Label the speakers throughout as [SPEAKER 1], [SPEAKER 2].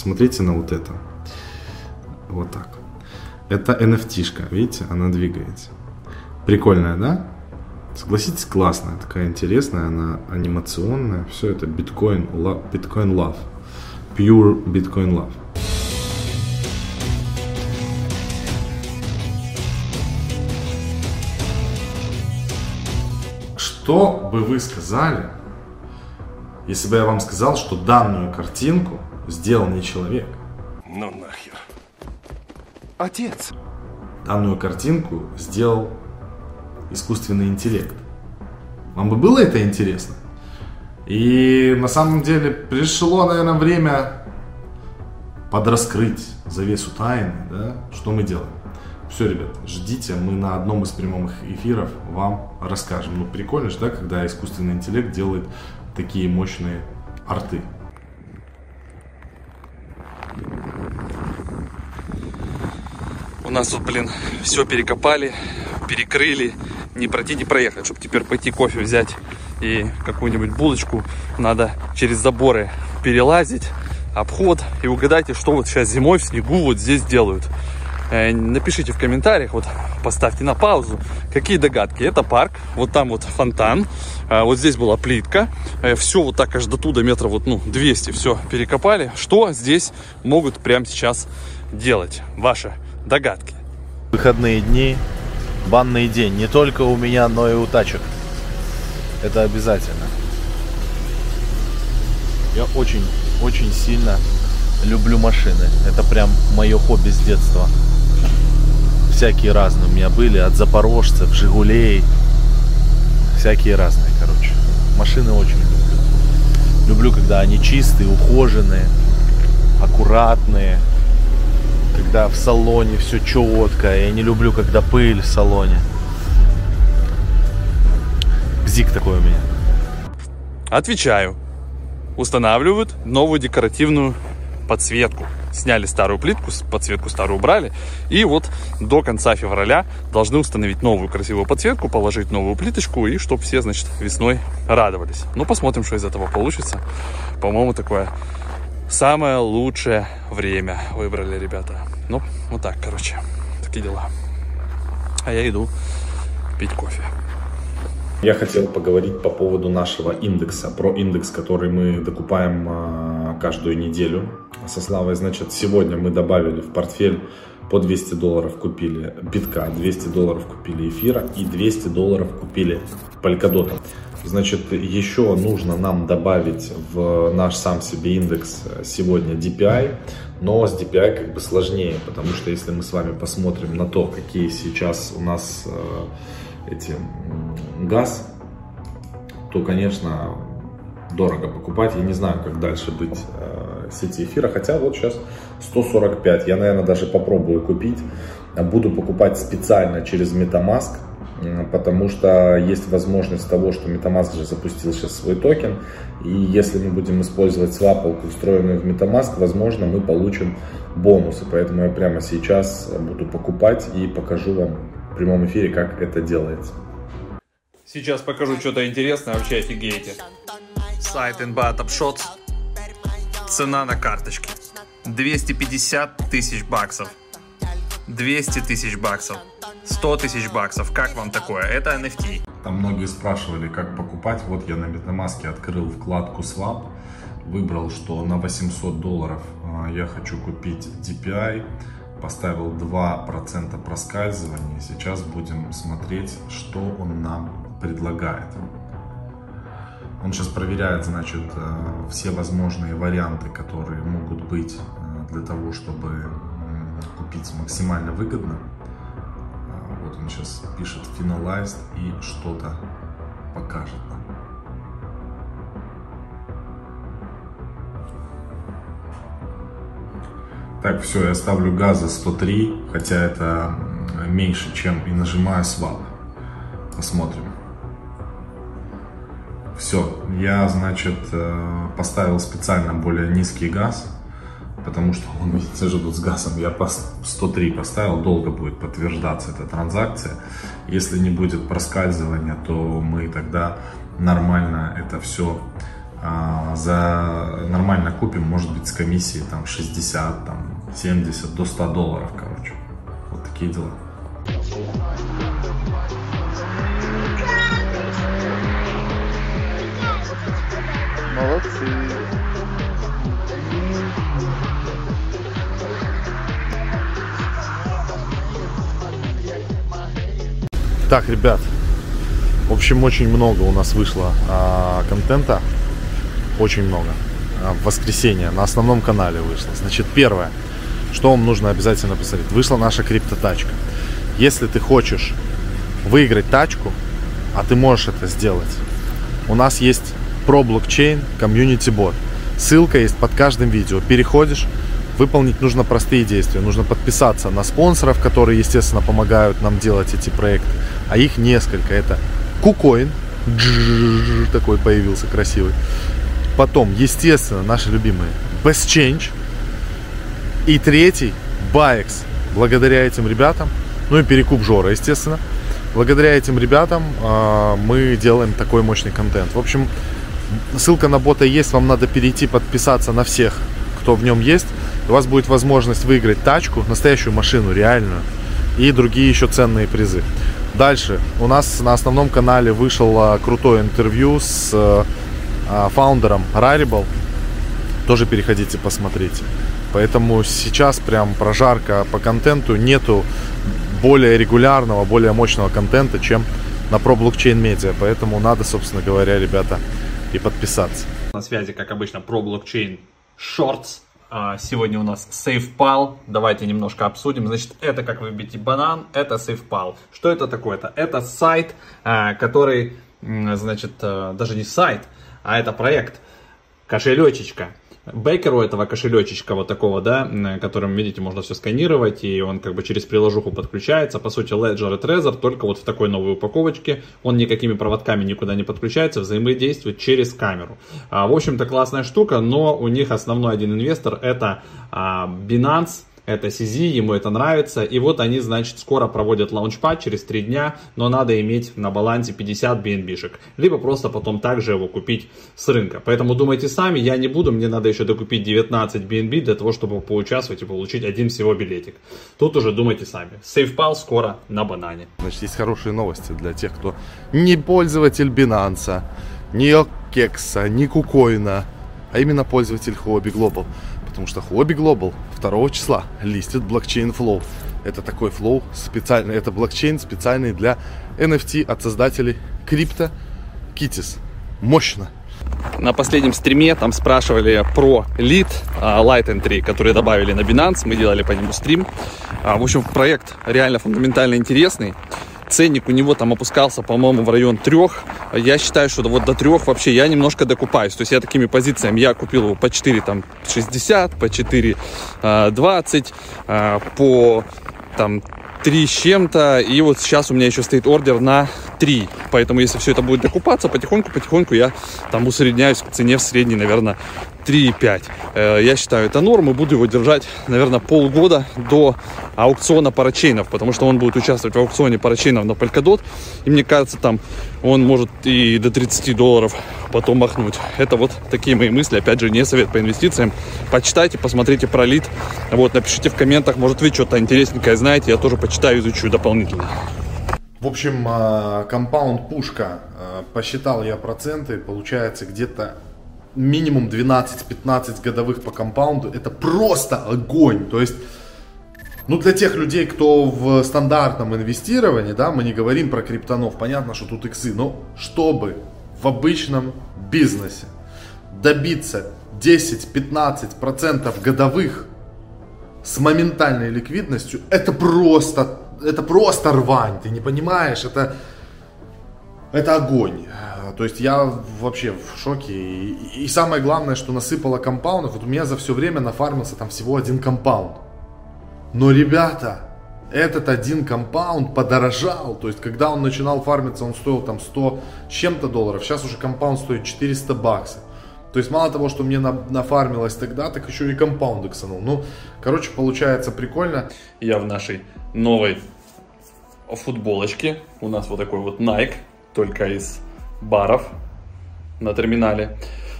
[SPEAKER 1] Смотрите на вот это. Вот так. Это NFT-шка, видите, она двигается. Прикольная, да? Согласитесь, классная, такая интересная, она анимационная. Все это биткоин, биткоин love. Pure Bitcoin Love. Что бы вы сказали, если бы я вам сказал, что данную картинку сделал не человек?
[SPEAKER 2] Ну нахер. Отец.
[SPEAKER 1] Данную картинку сделал искусственный интеллект. Вам бы было это интересно? И на самом деле пришло, наверное, время подраскрыть завесу тайны, да? Что мы делаем? Все, ребят, ждите, мы на одном из прямых эфиров вам расскажем. Ну, прикольно же, да, когда искусственный интеллект делает такие мощные арты.
[SPEAKER 3] У нас тут, блин, все перекопали, перекрыли, не пройти, не проехать. Чтобы теперь пойти кофе взять и какую-нибудь булочку, надо через заборы перелазить, обход. И угадайте, что вот сейчас зимой в снегу вот здесь делают. Э, напишите в комментариях, вот поставьте на паузу, какие догадки. Это парк, вот там вот фонтан, э, вот здесь была плитка, э, все вот так аж до туда метров вот, ну, 200 все перекопали. Что здесь могут прямо сейчас делать? Ваши догадки.
[SPEAKER 4] Выходные дни, банный день, не только у меня, но и у тачек. Это обязательно. Я очень, очень сильно люблю машины. Это прям мое хобби с детства всякие разные у меня были, от запорожцев, Жигулей, всякие разные, короче. Машины очень люблю. Люблю, когда они чистые, ухоженные, аккуратные, когда в салоне все четко. Я не люблю, когда пыль в салоне. Бзик такой у меня.
[SPEAKER 3] Отвечаю. Устанавливают новую декоративную подсветку сняли старую плитку, подсветку старую убрали. И вот до конца февраля должны установить новую красивую подсветку, положить новую плиточку, и чтобы все, значит, весной радовались. Ну, посмотрим, что из этого получится. По-моему, такое самое лучшее время выбрали ребята. Ну, вот так, короче, такие дела. А я иду пить кофе.
[SPEAKER 1] Я хотел поговорить по поводу нашего индекса, про индекс, который мы докупаем а, каждую неделю со Славой. Значит, сегодня мы добавили в портфель по 200 долларов купили битка, 200 долларов купили эфира и 200 долларов купили полькодота. Значит, еще нужно нам добавить в наш сам себе индекс сегодня DPI, но с DPI как бы сложнее, потому что если мы с вами посмотрим на то, какие сейчас у нас э, эти газ, то, конечно, дорого покупать. Я не знаю, как дальше быть э, сети эфира. Хотя вот сейчас 145. Я, наверное, даже попробую купить. Буду покупать специально через MetaMask, потому что есть возможность того, что MetaMask же запустил сейчас свой токен. И если мы будем использовать свапалку, встроенную в MetaMask, возможно, мы получим бонусы. Поэтому я прямо сейчас буду покупать и покажу вам в прямом эфире, как это делается.
[SPEAKER 3] Сейчас покажу что-то интересное, вообще офигеете. Сайт NBA Top Shots. Цена на карточке. 250 тысяч баксов. 200 тысяч баксов. 100 тысяч баксов. Как вам такое? Это NFT.
[SPEAKER 1] Там многие спрашивали, как покупать. Вот я на MetaMask открыл вкладку Swap. Выбрал, что на 800 долларов а, я хочу купить DPI. Поставил 2% проскальзывания. Сейчас будем смотреть, что он нам предлагает. Он сейчас проверяет, значит, э, все возможные варианты, которые могут быть э, для того, чтобы купить максимально выгодно. Он сейчас пишет finalized и что-то покажет нам. Так, все, я ставлю газа 103, хотя это меньше, чем и нажимаю swap. Посмотрим. Все, я, значит, э, поставил специально более низкий газ, потому что он, же, тут с газом. Я по 103 поставил, долго будет подтверждаться эта транзакция. Если не будет проскальзывания, то мы тогда нормально это все
[SPEAKER 5] А за нормально купим, может быть, с комиссией там 60, там 70 до 100 долларов, короче. Вот такие дела.
[SPEAKER 1] Молодцы. Так, ребят, в общем, очень много у нас вышло а, контента, очень много. А, в воскресенье на основном канале вышло. Значит, первое, что вам нужно обязательно посмотреть, вышла наша криптотачка. Если ты хочешь выиграть тачку, а ты можешь это сделать, у нас есть про блокчейн комьюнити бот. Ссылка есть под каждым видео. Переходишь, выполнить нужно простые действия. Нужно подписаться на спонсоров, которые, естественно, помогают нам делать эти проекты. А их несколько. Это KuCoin, такой появился красивый. Потом, естественно, наши любимые Best Change. И третий, Baex. Благодаря этим ребятам, ну и перекуп Жора, естественно, благодаря этим ребятам э, мы делаем такой мощный контент. В общем, ссылка на бота есть, вам надо перейти, подписаться на всех, кто в нем есть. У вас будет возможность выиграть тачку, настоящую машину, реальную, и другие еще ценные призы. Дальше у нас на основном канале вышло крутое интервью с э, фаундером Rarible. Тоже переходите, посмотрите. Поэтому сейчас прям прожарка по контенту. Нету более регулярного, более мощного контента, чем на про блокчейн медиа. Поэтому надо, собственно говоря, ребята, и подписаться.
[SPEAKER 3] На связи, как обычно, про блокчейн Shorts. А, Сегодня у нас SafePal. Давайте немножко обсудим. Значит, это как выбить банан, это SafePal. Что это такое-то? Это сайт, а, который, значит, а, даже не сайт, а это проект, кошелечечка. Бейкеру этого кошелечечка вот такого, да, которым, видите, можно все сканировать, и он как бы через приложуху подключается. По сути, Ledger и Trezor только вот в такой новой упаковочке. Он никакими проводками никуда не подключается, взаимодействует через камеру. А, в общем-то, классная штука, но у них основной один инвестор это а, Binance, это CZ, ему это нравится. И вот они, значит, скоро проводят лаунчпад через 3 дня, но надо иметь на балансе 50 BNB-шек. Либо просто потом также его купить с рынка. Поэтому думайте сами, я не буду, мне надо еще докупить 19 BNB для того, чтобы поучаствовать и получить один всего билетик. Тут уже думайте сами. SafePal скоро на банане.
[SPEAKER 1] Значит, есть хорошие новости для тех, кто не пользователь Binance, не Кекса, не Кукоина, а именно пользователь Huobi Global. Потому что Huobi Global 2 числа листит блокчейн Flow. Это такой флоу специальный, это блокчейн специальный для NFT от создателей крипто Kitties. Мощно.
[SPEAKER 3] На последнем стриме там спрашивали про лид а, Light Entry, который добавили на Binance. Мы делали по нему стрим. А, В общем, проект реально фундаментально интересный. Ценник у него там опускался, по-моему, в район трех. Я считаю, что вот до трех вообще я немножко докупаюсь. То есть я такими позициями, я купил его по 4 там 60, по 4 а, 20, а, по там 3 с чем-то. И вот сейчас у меня еще стоит ордер на 3. Поэтому если все это будет докупаться, потихоньку-потихоньку я там усредняюсь к цене в средней, наверное, 3,5. Э, Я считаю, это норм буду его держать, наверное, полгода до аукциона парачейнов, потому что он будет участвовать в аукционе парачейнов на Polkadot. И мне кажется, там он может и до 30 долларов потом махнуть. Это вот такие мои мысли. Опять же, не совет по инвестициям. Почитайте, посмотрите про лид. Вот, напишите в комментах, может вы что-то интересненькое знаете. Я тоже почитаю, изучу дополнительно.
[SPEAKER 1] В общем, а, компаунд пушка, а, посчитал я проценты, получается где-то минимум 12-15 годовых по компаунду. Это просто огонь. То есть, ну для тех людей, кто в стандартном инвестировании, да, мы не говорим про криптонов, понятно, что тут иксы, но чтобы в обычном бизнесе добиться 10-15% годовых с моментальной ликвидностью, это просто, это просто рвань, ты не понимаешь, это, это огонь. То есть я вообще в шоке. И, и самое главное, что насыпало компаундов. Вот у меня за все время нафармился там всего один компаунд. Но, ребята, этот один компаунд подорожал. То есть, когда он начинал фармиться, он стоил там 100 с чем-то долларов. Сейчас уже компаунд стоит 400 баксов. То есть, мало того, что мне на, нафармилось тогда, так еще и компаунд иксанул. Ну, короче, получается прикольно.
[SPEAKER 3] Я в нашей новой футболочке. У нас вот такой вот Nike, только из баров на терминале.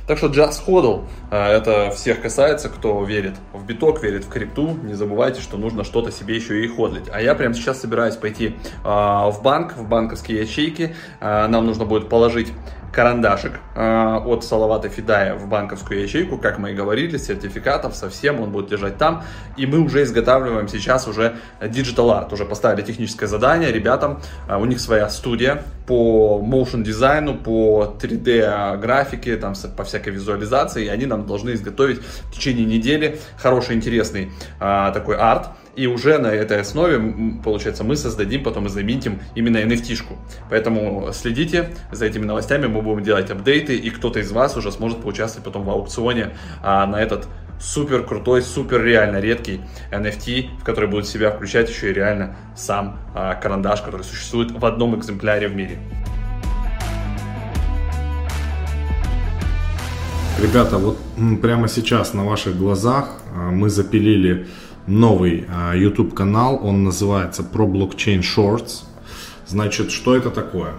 [SPEAKER 3] Так что Just HODL, это всех касается, кто верит в биток, верит в крипту. Не забывайте, что нужно что-то себе еще и ходлить. А я прямо сейчас собираюсь пойти в банк, в банковские ячейки. Нам нужно будет положить карандашик э, от Салавата Фидая в банковскую ячейку, как мы и говорили, сертификатов совсем, он будет лежать там. И мы уже изготавливаем сейчас уже Digital Art, уже поставили техническое задание. Ребятам, э, у них своя студия по motion дизайну, по 3D графике, там по всякой визуализации, и они нам должны изготовить в течение недели хороший, интересный э, такой арт, и уже на этой основе, получается, мы создадим, потом и заметим именно NFT-шку. Поэтому следите за этими новостями, мы будем делать апдейты, и кто-то из вас уже сможет поучаствовать потом в аукционе а, на этот супер крутой, супер реально редкий NFT, в который будет себя включать еще и реально сам а, карандаш, который существует в одном экземпляре в мире.
[SPEAKER 1] Ребята, вот прямо сейчас на ваших глазах а, мы запилили новый а, YouTube канал, он называется Pro Blockchain Shorts. Значит, что это такое?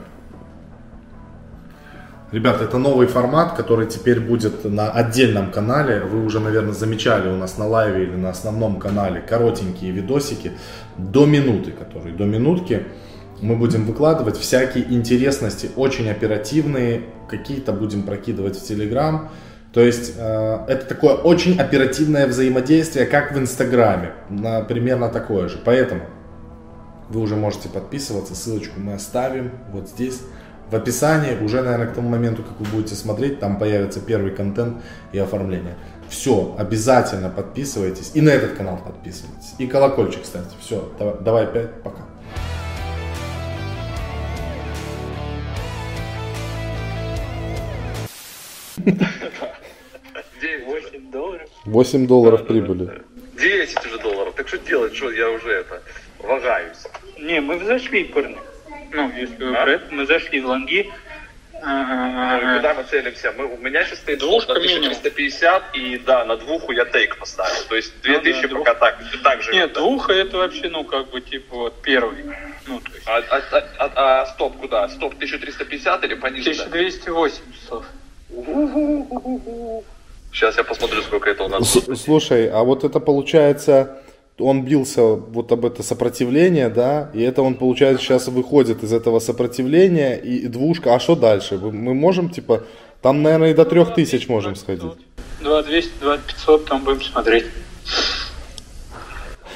[SPEAKER 1] Ребята, это новый формат, который теперь будет на отдельном канале. Вы уже, наверное, замечали у нас на лайве или на основном канале коротенькие видосики до минуты, которые до минутки. Мы будем выкладывать всякие интересности, очень оперативные, какие-то будем прокидывать в Телеграм. То есть э, это такое очень оперативное взаимодействие, как в Инстаграме, на, примерно такое же. Поэтому вы уже можете подписываться, ссылочку мы оставим вот здесь. В описании уже, наверное, к тому моменту, как вы будете смотреть, там появится первый контент и оформление. Все, обязательно подписывайтесь. И на этот канал подписывайтесь. И колокольчик ставьте. Все, давай, опять, пока.
[SPEAKER 6] 8 долларов.
[SPEAKER 1] 8 долларов прибыли.
[SPEAKER 6] 10 уже долларов. Так что делать? Что я уже это вагаюсь?
[SPEAKER 7] Не, мы зашли, парни. Ну, если вы
[SPEAKER 6] А?
[SPEAKER 7] про это, мы зашли в лонги. А,
[SPEAKER 6] Куда мы целимся? Мы, у меня сейчас стоит
[SPEAKER 7] Двушка
[SPEAKER 6] на
[SPEAKER 7] минимум.
[SPEAKER 6] 1350, и да, на двуху я тейк поставил. То есть 2000
[SPEAKER 7] Ну да,
[SPEAKER 6] пока так, так же.
[SPEAKER 7] Нет, двуха это вообще, ну, как бы, типа, вот первый. Ну, то есть,
[SPEAKER 6] А, а- а- а- а стоп куда? Стоп 1350 или пониже? да?
[SPEAKER 7] 1208 часов.
[SPEAKER 6] Сейчас я посмотрю, сколько это у нас.
[SPEAKER 1] С- Слушай, а вот это получается, он бился вот об это сопротивление, да, и это он, получается, сейчас выходит из этого сопротивления, и, двушка, а что дальше? Мы можем, типа, там, наверное, и до трех тысяч можем сходить.
[SPEAKER 7] 2200, 2500, там будем смотреть.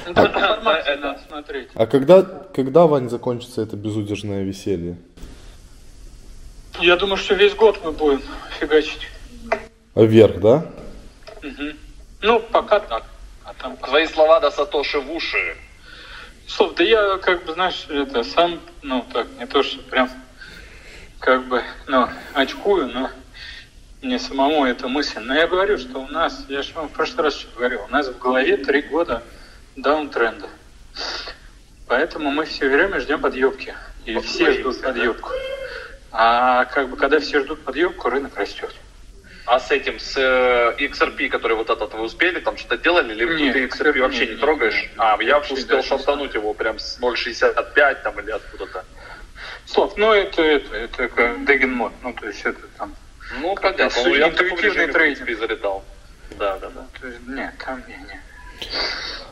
[SPEAKER 7] Ну,
[SPEAKER 6] это-
[SPEAKER 7] надо смотреть.
[SPEAKER 1] А когда, когда, Вань, закончится это безудержное веселье?
[SPEAKER 7] Я думаю, что весь год мы будем фигачить.
[SPEAKER 1] Вверх, да?
[SPEAKER 7] Ну, пока так. А там
[SPEAKER 6] Твои слова до Сатоши в уши.
[SPEAKER 7] Слов, да я, как бы, знаешь, это сам, ну, так, не то, что прям, как бы, ну, очкую, но мне самому эта мысль. Но я говорю, что у нас, я же вам в прошлый раз что говорил, у нас в голове три года даунтренда. Поэтому мы все время ждем подъебки. И все
[SPEAKER 6] Боимся,
[SPEAKER 7] ждут
[SPEAKER 6] да?
[SPEAKER 7] подъебку. А как бы, когда все ждут подъебку, рынок растет.
[SPEAKER 6] А с этим, с э, XRP, который вот этот вы успели, там что-то делали, или
[SPEAKER 7] Не,
[SPEAKER 6] ты XRP
[SPEAKER 7] XRP
[SPEAKER 6] вообще
[SPEAKER 7] не,
[SPEAKER 6] не, трогаешь?
[SPEAKER 7] не,
[SPEAKER 6] а, я успел шантануть его прям с 0,65 там или откуда-то.
[SPEAKER 7] Слов, ну это, это, это как Деген мод, ну то есть это там,
[SPEAKER 6] Ну,
[SPEAKER 7] Как
[SPEAKER 6] понятно. Ну, я в
[SPEAKER 7] интуитивный
[SPEAKER 6] в
[SPEAKER 7] трейдинг.
[SPEAKER 6] принципе, и залетал. Да, да, да.
[SPEAKER 7] то есть, нет, там не, не.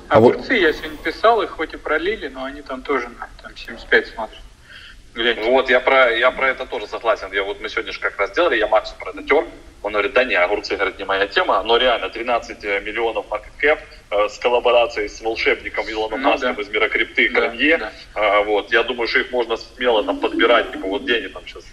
[SPEAKER 1] А вот-
[SPEAKER 7] Огурцы я сегодня писал, их хоть и пролили, но они там тоже на там 75 смотрят. Гляньте.
[SPEAKER 6] Вот, я про, я про это тоже согласен. Я, вот мы сегодня же как раз делали, я Максу про это тер. Он говорит, да не, огурцы, говорит, не моя тема. Но реально, 13 миллионов market cap э, с коллаборацией с волшебником Илоном
[SPEAKER 7] Ну
[SPEAKER 6] Маском
[SPEAKER 7] да.
[SPEAKER 6] из мира крипты,
[SPEAKER 7] Да,
[SPEAKER 6] Кранье.
[SPEAKER 7] да.
[SPEAKER 6] А, вот, я думаю, что их можно смело там подбирать, типа, вот где они там сейчас?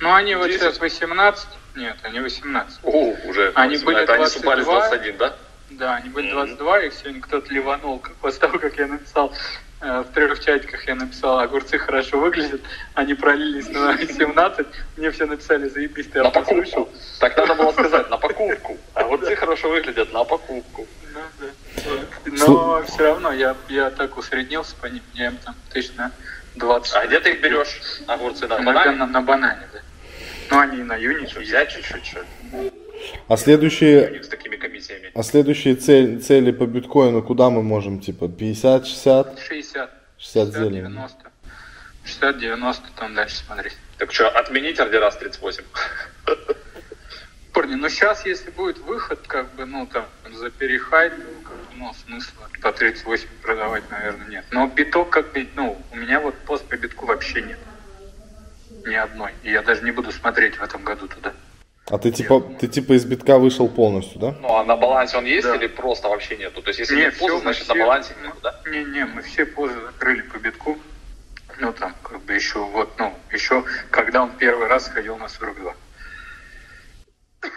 [SPEAKER 7] Ну они вот
[SPEAKER 6] 10.
[SPEAKER 7] сейчас 18, нет, они 18.
[SPEAKER 6] О, уже.
[SPEAKER 7] Они
[SPEAKER 6] 18.
[SPEAKER 7] были
[SPEAKER 6] Это они упали с
[SPEAKER 7] 22.
[SPEAKER 6] 21, да?
[SPEAKER 7] Да, они были
[SPEAKER 6] Мгм.
[SPEAKER 7] 22, их сегодня кто-то ливанул, как после того, как я написал э, в трех чатиках я написал, огурцы хорошо выглядят, они пролились на 17, мне все написали, заебись, ты
[SPEAKER 6] На покупку. Так надо было сказать, на покупку. Огурцы хорошо выглядят, на покупку.
[SPEAKER 7] Ну, да. Но все равно я, я так усреднился по ним, я им там тысяч на 20.
[SPEAKER 6] А где ты их берешь? Огурцы на
[SPEAKER 7] На,
[SPEAKER 6] банане?
[SPEAKER 7] на, на банане, да. Ну, они и на юни.
[SPEAKER 6] Что, взять чуть-чуть, что?
[SPEAKER 1] А следующие,
[SPEAKER 6] с такими комиссиями.
[SPEAKER 1] а следующие цель- цели по биткоину, куда мы можем, типа, 50, 60,
[SPEAKER 7] 60,
[SPEAKER 1] 60
[SPEAKER 7] 60,
[SPEAKER 1] зелени?
[SPEAKER 7] 90. 60, 90, там дальше смотреть.
[SPEAKER 6] Так что, отменить ордера с 38?
[SPEAKER 7] корни. Но сейчас, если будет выход, как бы, ну, там, за то, как бы, ну, смысла по 38 продавать, наверное, нет. Но биток, как бы, ну, у меня вот пост по битку вообще нет. Ни одной. И я даже не буду смотреть в этом году туда.
[SPEAKER 1] А ты типа, ты типа из битка вышел полностью, да?
[SPEAKER 6] Ну, а на балансе он есть
[SPEAKER 7] Да.
[SPEAKER 6] или просто вообще нету? То есть, если
[SPEAKER 7] Не,
[SPEAKER 6] нет позы, значит, на
[SPEAKER 7] все-
[SPEAKER 6] балансе нету, да?
[SPEAKER 7] Не-не, мы все позы закрыли по битку. Ну, там, как бы, еще вот, ну, еще, когда он первый раз ходил на 42.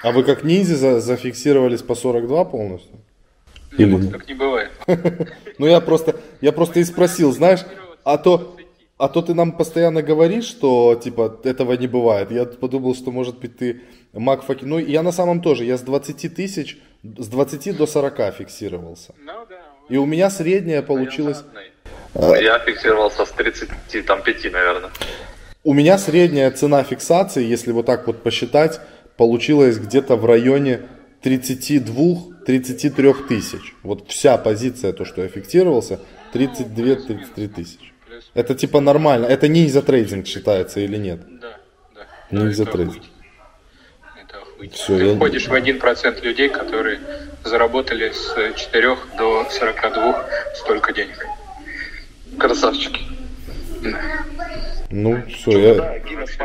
[SPEAKER 1] А вы как ниндзя за- зафиксировались по 42 полностью?
[SPEAKER 7] Не,
[SPEAKER 1] Или нет?
[SPEAKER 7] так не бывает.
[SPEAKER 1] Ну я просто, я просто и спросил, знаешь, а то, а то ты нам постоянно говоришь, что типа этого не бывает. Я подумал, что может быть ты маг факи. Ну я на самом тоже, я с 20 тысяч, с 20 до 40 фиксировался.
[SPEAKER 7] Ну, да.
[SPEAKER 1] И у меня средняя получилась,
[SPEAKER 6] Я фиксировался с 35, наверное.
[SPEAKER 1] у меня средняя цена фиксации, если вот так вот посчитать, получилась где-то в районе 32-33 тысяч. Вот вся позиция, то, что я фиксировался, 32-33 тысячи. Это типа нормально. Это не из-за трейдинг считается или нет?
[SPEAKER 7] Да, да.
[SPEAKER 1] Не
[SPEAKER 7] Да,
[SPEAKER 1] из-за
[SPEAKER 7] это охуительно. Это охуительно.
[SPEAKER 1] Всё,
[SPEAKER 7] Ты
[SPEAKER 1] я-
[SPEAKER 7] входишь в 1% людей, которые заработали с 4 до 42 столько денег.
[SPEAKER 6] Красавчики.
[SPEAKER 1] Ну, все, я...
[SPEAKER 6] Гиннес